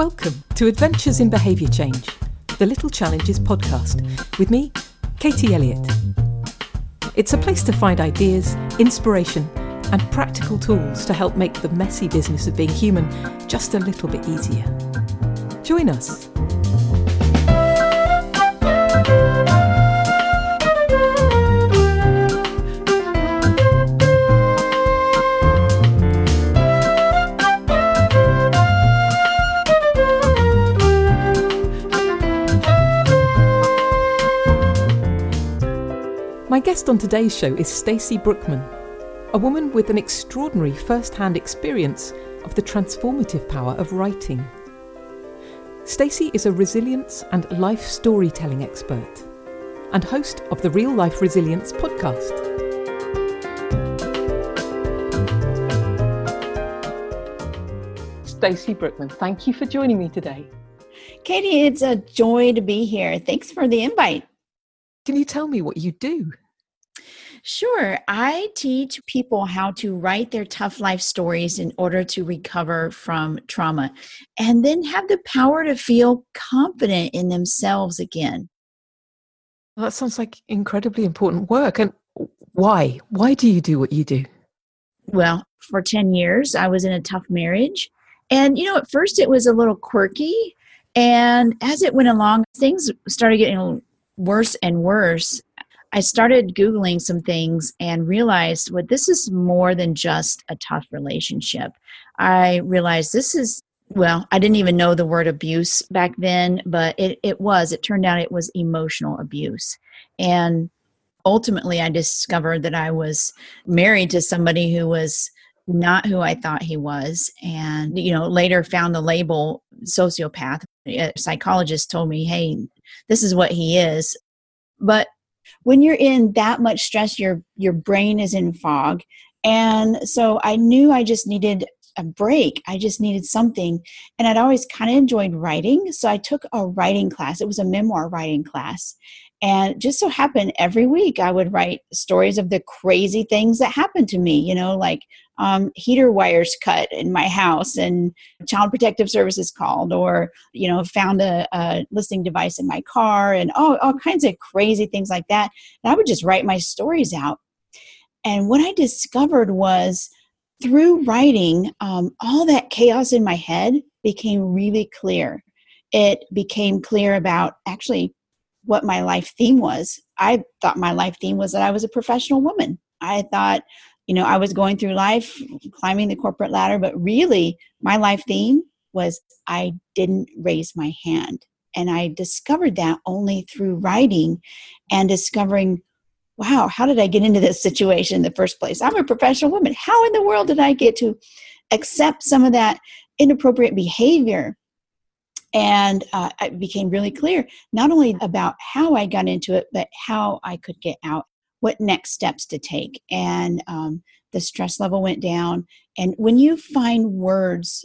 Welcome to Adventures in Behaviour Change, the Little Challenges podcast, with me, Katie Elliott. It's a place to find ideas, inspiration, and practical tools to help make the messy business of being human just a little bit easier. Join us. My guest on today's show is Stacy Brookman, a woman with an extraordinary first hand experience of the transformative power of writing. Stacy is a resilience and life storytelling expert and host of the Real Life Resilience podcast. Stacy Brookman, thank you for joining me today. Katie, it's a joy to be here. Thanks for the invite. Can you tell me what you do? Sure. I teach people how to write their tough life stories in order to recover from trauma and then have the power to feel confident in themselves again. Well, that sounds like incredibly important work. And why? Why do you do what you do? Well, for 10 years, I was in a tough marriage. And, you know, at first it was a little quirky. And as it went along, things started getting worse and worse. I started Googling some things and realized well, this is more than just a tough relationship. I realized this is, well, I didn't even know the word abuse back then, but it, it was. It turned out it was emotional abuse. And ultimately, I discovered that I was married to somebody who was not who I thought he was. And, you know, later found the label sociopath. A psychologist told me, hey, this is what he is. But when you're in that much stress your your brain is in fog. And so i knew i just needed a break. I just needed something. And i'd always kind of enjoyed writing. So i took a writing class. It was a memoir writing class and just so happened every week I would write stories of the crazy things that happened to me, you know, like um, heater wires cut in my house and child protective services called, or, you know, found a, a listening device in my car and all, all kinds of crazy things like that. And I would just write my stories out. And what I discovered was through writing, um, all that chaos in my head became really clear. It became clear about actually what my life theme was. I thought my life theme was that I was a professional woman. I thought, you know, I was going through life climbing the corporate ladder, but really my life theme was I didn't raise my hand. And I discovered that only through writing and discovering, wow, how did I get into this situation in the first place? I'm a professional woman. How in the world did I get to accept some of that inappropriate behavior and uh, it became really clear not only about how I got into it, but how I could get out, what next steps to take. And um, the stress level went down. And when you find words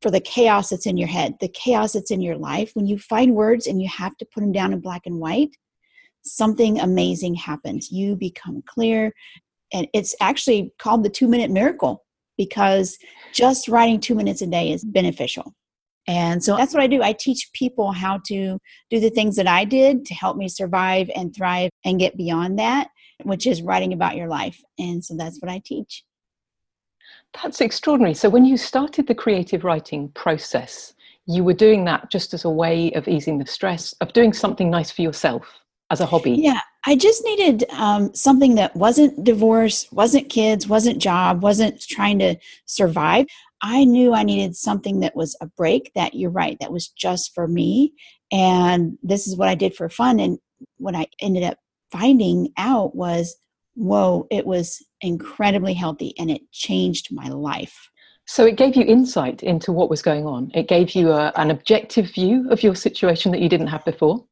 for the chaos that's in your head, the chaos that's in your life, when you find words and you have to put them down in black and white, something amazing happens. You become clear. And it's actually called the two minute miracle because just writing two minutes a day is beneficial. And so that's what I do. I teach people how to do the things that I did to help me survive and thrive and get beyond that, which is writing about your life. And so that's what I teach. That's extraordinary. So when you started the creative writing process, you were doing that just as a way of easing the stress, of doing something nice for yourself as a hobby. Yeah, I just needed um, something that wasn't divorce, wasn't kids, wasn't job, wasn't trying to survive. I knew I needed something that was a break that you're right, that was just for me. And this is what I did for fun. And what I ended up finding out was, whoa, it was incredibly healthy and it changed my life. So it gave you insight into what was going on. It gave you a, an objective view of your situation that you didn't have before.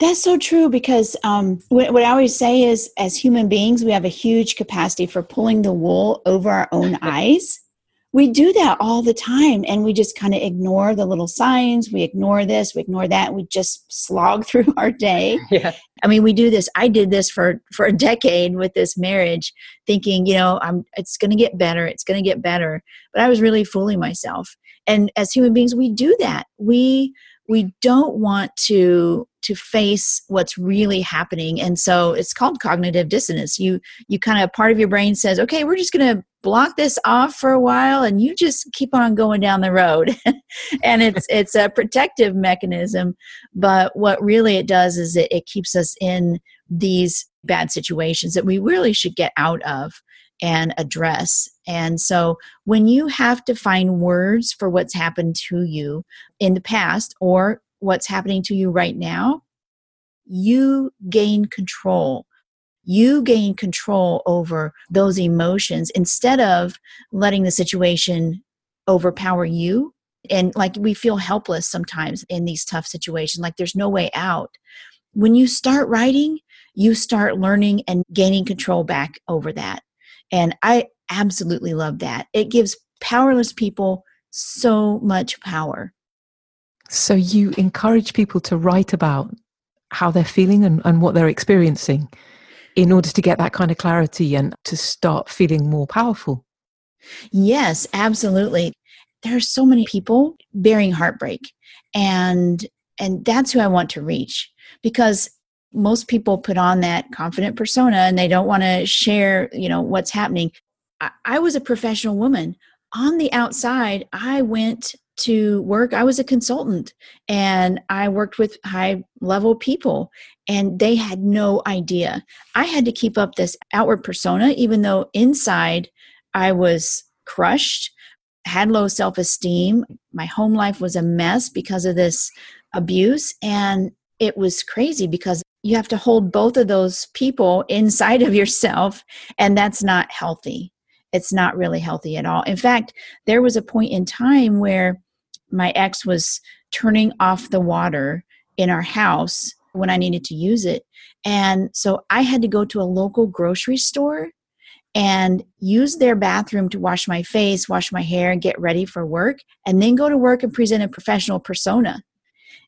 That's so true because um, what, what, I always say is, as human beings, we have a huge capacity for pulling the wool over our own eyes we do that all the time and we just kind of ignore the little signs. We ignore this we ignore that we just slog through our day. Yeah. I mean we do this i did this for for a decade with this marriage thinking you know i'm it's going to get better it's going to get better but i was really fooling myself. And as human beings we do that. We we don't want to to face what's really happening. And so it's called cognitive dissonance. You you kind of part of your brain says okay we're just going to block this off for a while and you just keep on going down the road. And it's it's a protective mechanism but what really it does is it, it keeps us in these bad situations that we really should get out of and address. And so when you have to find words for what's happened to you in the past or what's happening to you right now, you gain control. You gain control over those emotions instead of letting the situation overpower you. And like we feel helpless sometimes in these tough situations, like there's no way out. When you start writing, you start learning and gaining control back over that. And I absolutely love that. It gives powerless people so much power. So you encourage people to write about how they're feeling and, and what they're experiencing in order to get that kind of clarity and to start feeling more powerful. Yes, absolutely. There are so many people bearing heartbreak and and that's who I want to reach because most people put on that confident persona and they don't want to share you know what's happening I, I, was a professional woman on the outside i went to work i was a consultant and i worked with high level people and they had no idea. I had to keep up this outward persona even though inside i was crushed had low self-esteem my home life was a mess because of this abuse and it was crazy because you have to hold both of those people inside of yourself and that's not healthy. It's not really healthy at all. In fact there was a point in time where my ex was turning off the water in our house when i needed to use it and so i had to go to a local grocery store and use their bathroom to wash my face wash my hair and get ready for work and then go to work and present a professional persona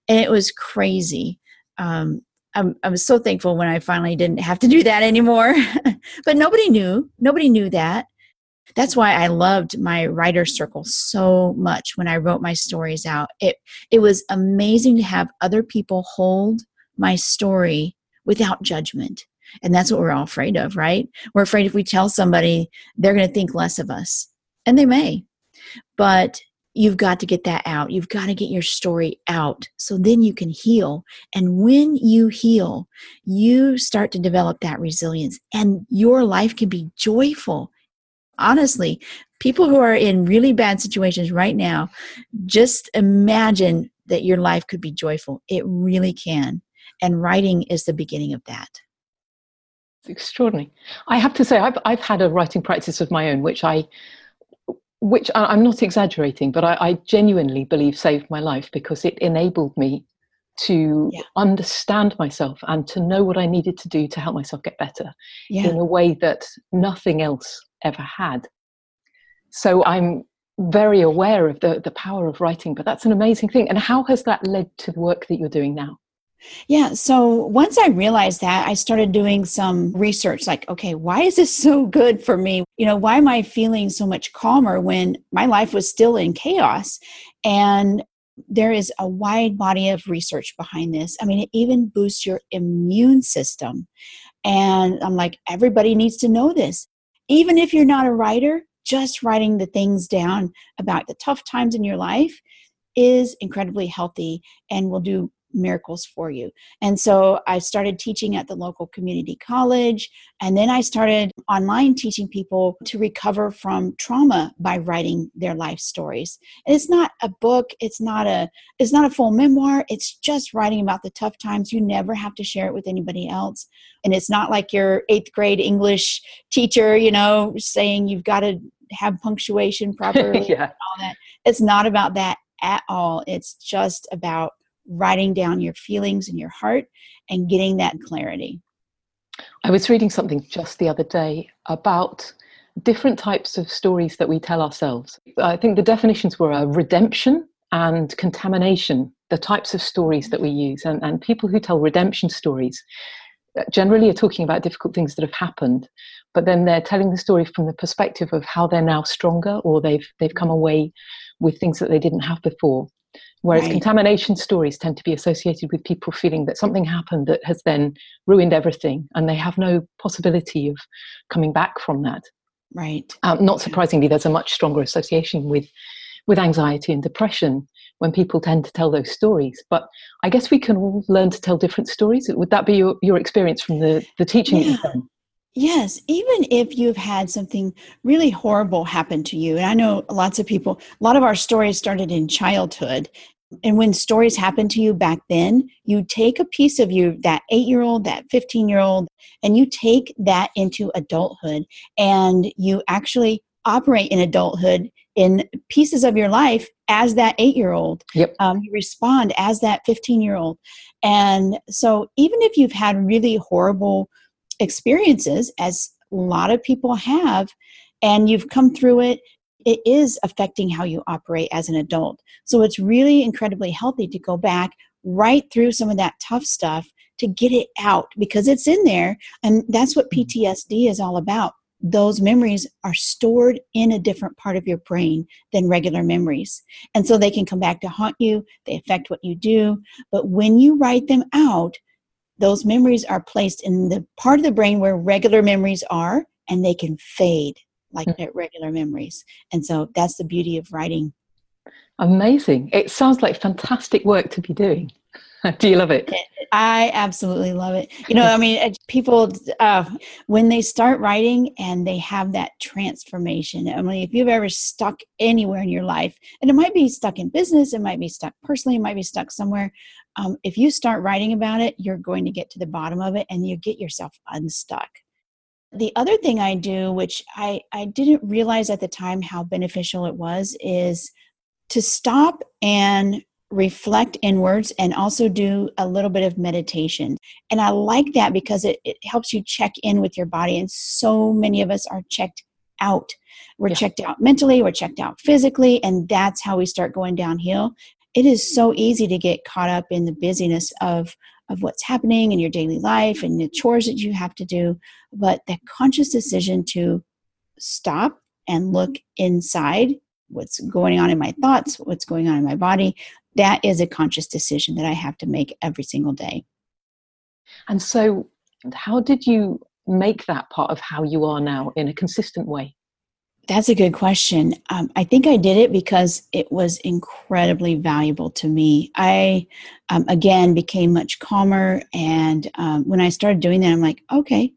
and it was crazy um, I'm, I was so thankful when I finally didn't have to do that anymore. but nobody knew. Nobody knew that. That's why I loved my writer circle so much when I wrote my stories out. It it was amazing to have other people hold my story without judgment. And that's what we're all afraid of, right? We're afraid if we tell somebody, they're going to think less of us. And they may. But you've got to get that out. You've got to get your story out so then you can heal. And when you heal, you start to develop that resilience and your life can be joyful. Honestly, people who are in really bad situations right now, just imagine that your life could be joyful. It really can. And writing is the beginning of that. It's extraordinary. I have to say, I've, I've had a writing practice of my own, which I which I'm not exaggerating, but I, I, genuinely believe saved my life because it enabled me to yeah. understand myself and to know what I needed to do to help myself get better yeah. in a way that nothing else ever had. So I'm very aware of the, the power of writing, but that's an amazing thing. And how has that led to the work that you're doing now? Yeah. So once I realized that, I started doing some research like, okay, why is this so good for me? You know, why am I feeling so much calmer when my life was still in chaos? And there is a wide body of research behind this. I mean, it even boosts your immune system. And I'm like, everybody needs to know this. Even if you're not a writer, just writing the things down about the tough times in your life is incredibly healthy and will do miracles for you. And so I started teaching at the local community college. And then I started online teaching people to recover from trauma by writing their life stories. And it's not a book, it's not a it's not a full memoir, it's just writing about the tough times. You never have to share it with anybody else. And it's not like your eighth grade English teacher, you know, saying you've got to have punctuation properly yeah. all that. It's not about that at all. It's just about writing down your feelings in your heart and getting that clarity. I was reading something just the other day about different types of stories that we tell ourselves. I think the definitions were a redemption and contamination, the types of stories that we use. And, and people who tell redemption stories uh, generally are talking about difficult things that have happened, but then they're telling the story from the perspective of how they're now stronger or they've they've come away with things that they didn't have before whereas right. contamination stories tend to be associated with people feeling that something happened that has then ruined everything and they have no possibility of coming back from that right um, not surprisingly there's a much stronger association with with anxiety and depression when people tend to tell those stories. But I guess we can all learn to tell different stories. Would that be your, your experience from the, the teaching yeah. Yes, even if you've had something really horrible happen to you. And I know lots of people, a lot of our stories started in childhood. And when stories happen to you back then, you take a piece of you, that eight year old, that 15 year old, and you take that into adulthood and you actually operate in adulthood in pieces of your life as that eight year old. Yep. Um, you respond as that 15 year old. And so, even if you've had really horrible experiences, as a lot of people have, and you've come through it, it is affecting how you operate as an adult. So, it's really incredibly healthy to go back right through some of that tough stuff to get it out because it's in there. And that's what mm-hmm. PTSD is all about those memories are stored in a different part of your brain than regular memories. And so they can come back to haunt you, they affect what you do. But when you write them out, those memories are placed in the part of the brain where regular memories are, and they can fade like mm-hmm. regular memories. And so that's the beauty of writing. Amazing. It sounds like fantastic work to be doing. Do you love it? I absolutely love it. You know, I mean, people, uh, when they start writing and they have that transformation, I mean, if you've ever stuck anywhere in your life, and it might be stuck in business, it might be stuck personally, it might be stuck somewhere. Um, if you start writing about it, you're going to get to the bottom of it and you get yourself unstuck. The other thing I do, which I, I didn't realize at the time how beneficial it was, is to stop and reflect inwards and also do a little bit of meditation. And I like that because it, it helps you check in with your body. And so many of us are checked out. We're yeah. checked out mentally, we're checked out physically, and that's how we start going downhill. It is so easy to get caught up in the busyness of of what's happening in your daily life and the chores that you have to do, but that conscious decision to stop and look inside what's going on in my thoughts, what's going on in my body, that is a conscious decision that I have to make every single day. And so, how did you make that part of how you are now in a consistent way? That's a good question. Um, I think I did it because it was incredibly valuable to me. I, um, again, became much calmer. And um, when I started doing that, I'm like, okay,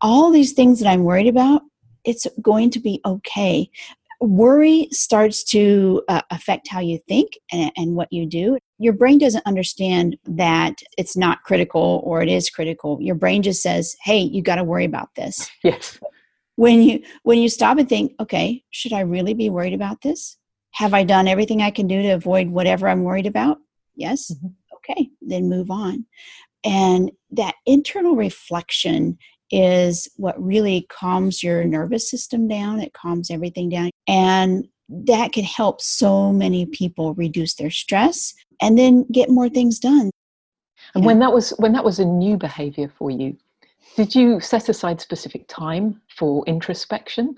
all these things that I'm worried about, it's going to be okay worry starts to uh, affect how you think and, and, what you do your brain doesn't understand that it's not critical or it is critical your brain just says hey you got to worry about this yes when you when you stop and think okay should i really be worried about this have i done everything i can do to avoid whatever i'm worried about yes mm-hmm. okay then move on and that internal reflection is what really calms your nervous system down. It calms everything down. And that can help so many people reduce their stress and then get more things done. And when that was when that was a new behavior for you, did you set aside specific time for introspection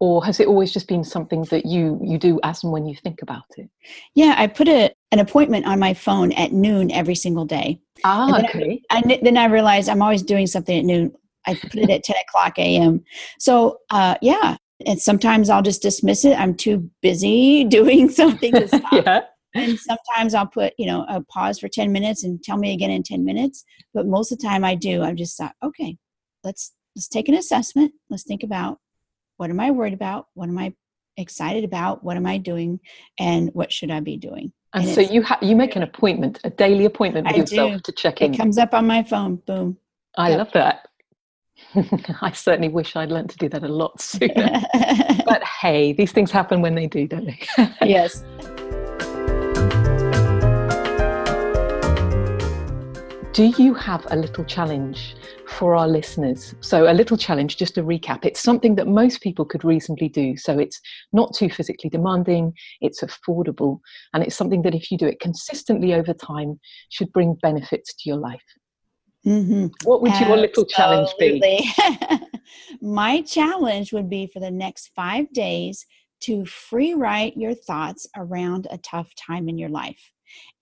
or has it always just been something that you you do as and when you think about it yeah i put a, an appointment on my phone at noon every single day ah okay I, I, then i realized i'm always doing something at noon I put it at 10 o'clock a.m. So, uh, yeah. And sometimes I'll just dismiss it. I'm too busy doing something to stop. yeah. And sometimes I'll put, you know, a pause for 10 minutes and tell me again in 10 minutes. But most of the time I do. I'm just thought, okay, let's let's take an assessment. Let's think about what am I worried about? What am I excited about? What am I doing? And what should I be doing? And, and so you have you make an appointment, a daily appointment with I yourself do. to check in. It comes up on my phone. Boom. I yep. love that. I certainly wish I'd learned to do that a lot sooner. but hey, these things happen when they do, don't they? yes. Do you have a little challenge for our listeners? So, a little challenge, just to recap, it's something that most people could reasonably do. So, it's not too physically demanding, it's affordable, and it's something that if you do it consistently over time, should bring benefits to your life. Mm-hmm. What would Absolutely. your little challenge be? My challenge would be for the next five days to free write your thoughts around a tough time in your life.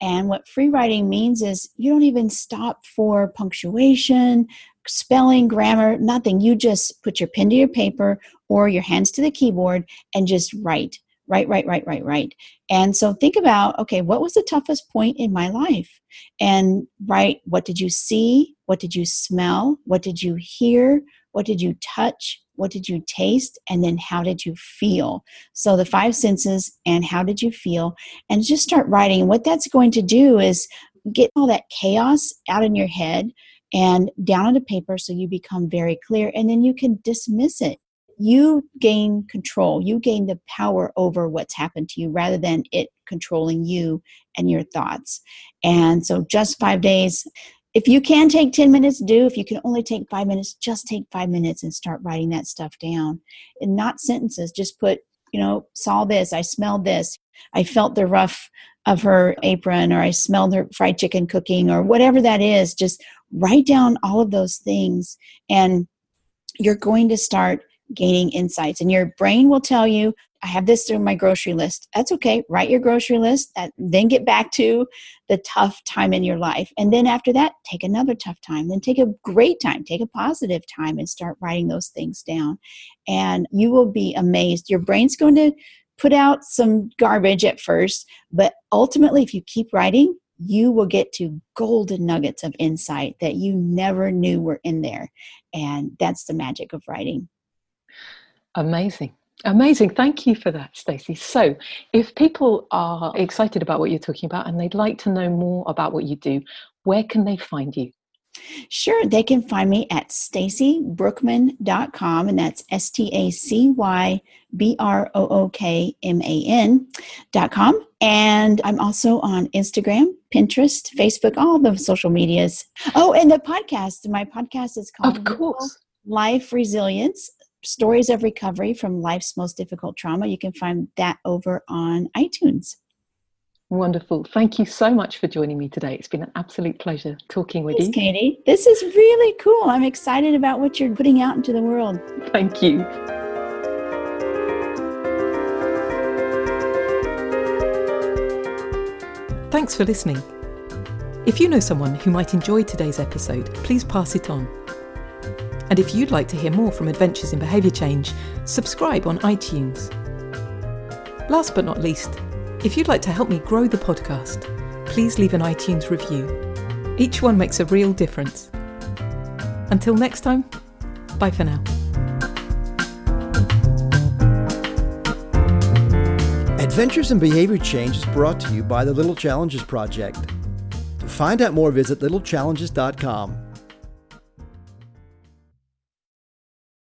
And what free writing means is you don't even stop for punctuation, spelling, grammar, nothing. You just put your pen to your paper or your hands to the keyboard and just write, write, write, write, write, write. And so think about okay, what was the toughest point in my life? And write what did you see? What did you smell? What did you hear? What did you touch? What did you taste? And then how did you feel? So the five senses and how did you feel? And just start writing. what that's going to do is get all that chaos out in your head and down on the paper so you become very clear and then you can dismiss it you gain control you gain the power over what's happened to you rather than it controlling you and your thoughts and so just five days if you can take 10 minutes do if you can only take five minutes just take five minutes and start writing that stuff down and not sentences just put you know saw this i smelled this i felt the rough of her apron or I smelled her fried chicken cooking or whatever that is. Just write down all of those things and you're going to start gaining insights. And your brain will tell you, I have this through my grocery list. That's okay. Write your grocery list, then get back to the tough time in your life. And then after that, take another tough time. Then take a great time, take a positive time, and start writing those things down. And you will be amazed. Your brain's going to put out some garbage at first, but ultimately, if you keep writing, you will get to golden nuggets of insight that you never knew were in there. And that's the magic of writing. Amazing. Amazing. Thank you for that, Stacy. So, if people are excited about what you're talking about and they'd like to know more about what you do, where can they find you? Sure, they can find me at stacybrookman.com, and that's S T A C Y B R O O K M A N.com. And I'm also on Instagram, Pinterest, Facebook, all the social medias. Oh, and the podcast. My podcast is called Of course. Life Resilience Stories of Recovery from Life's Most Difficult Trauma. You can find that over on iTunes. Wonderful. Thank you so much for joining me today. It's been an absolute pleasure talking with Thanks, you. Katie. This is really cool. I'm excited about what you're putting out into the world. Thank you. Thanks for listening. If you know someone who might enjoy today's episode, please pass it on. And if you'd like to hear more from Adventures in Behaviour Change, subscribe on iTunes. Last but not least, if you'd like to help me grow the podcast, please leave an iTunes review. Each one makes a real difference. Until next time, bye for now. Adventures in Behavior Change is brought to you by the Little Challenges Project. To find out more, visit littlechallenges.com.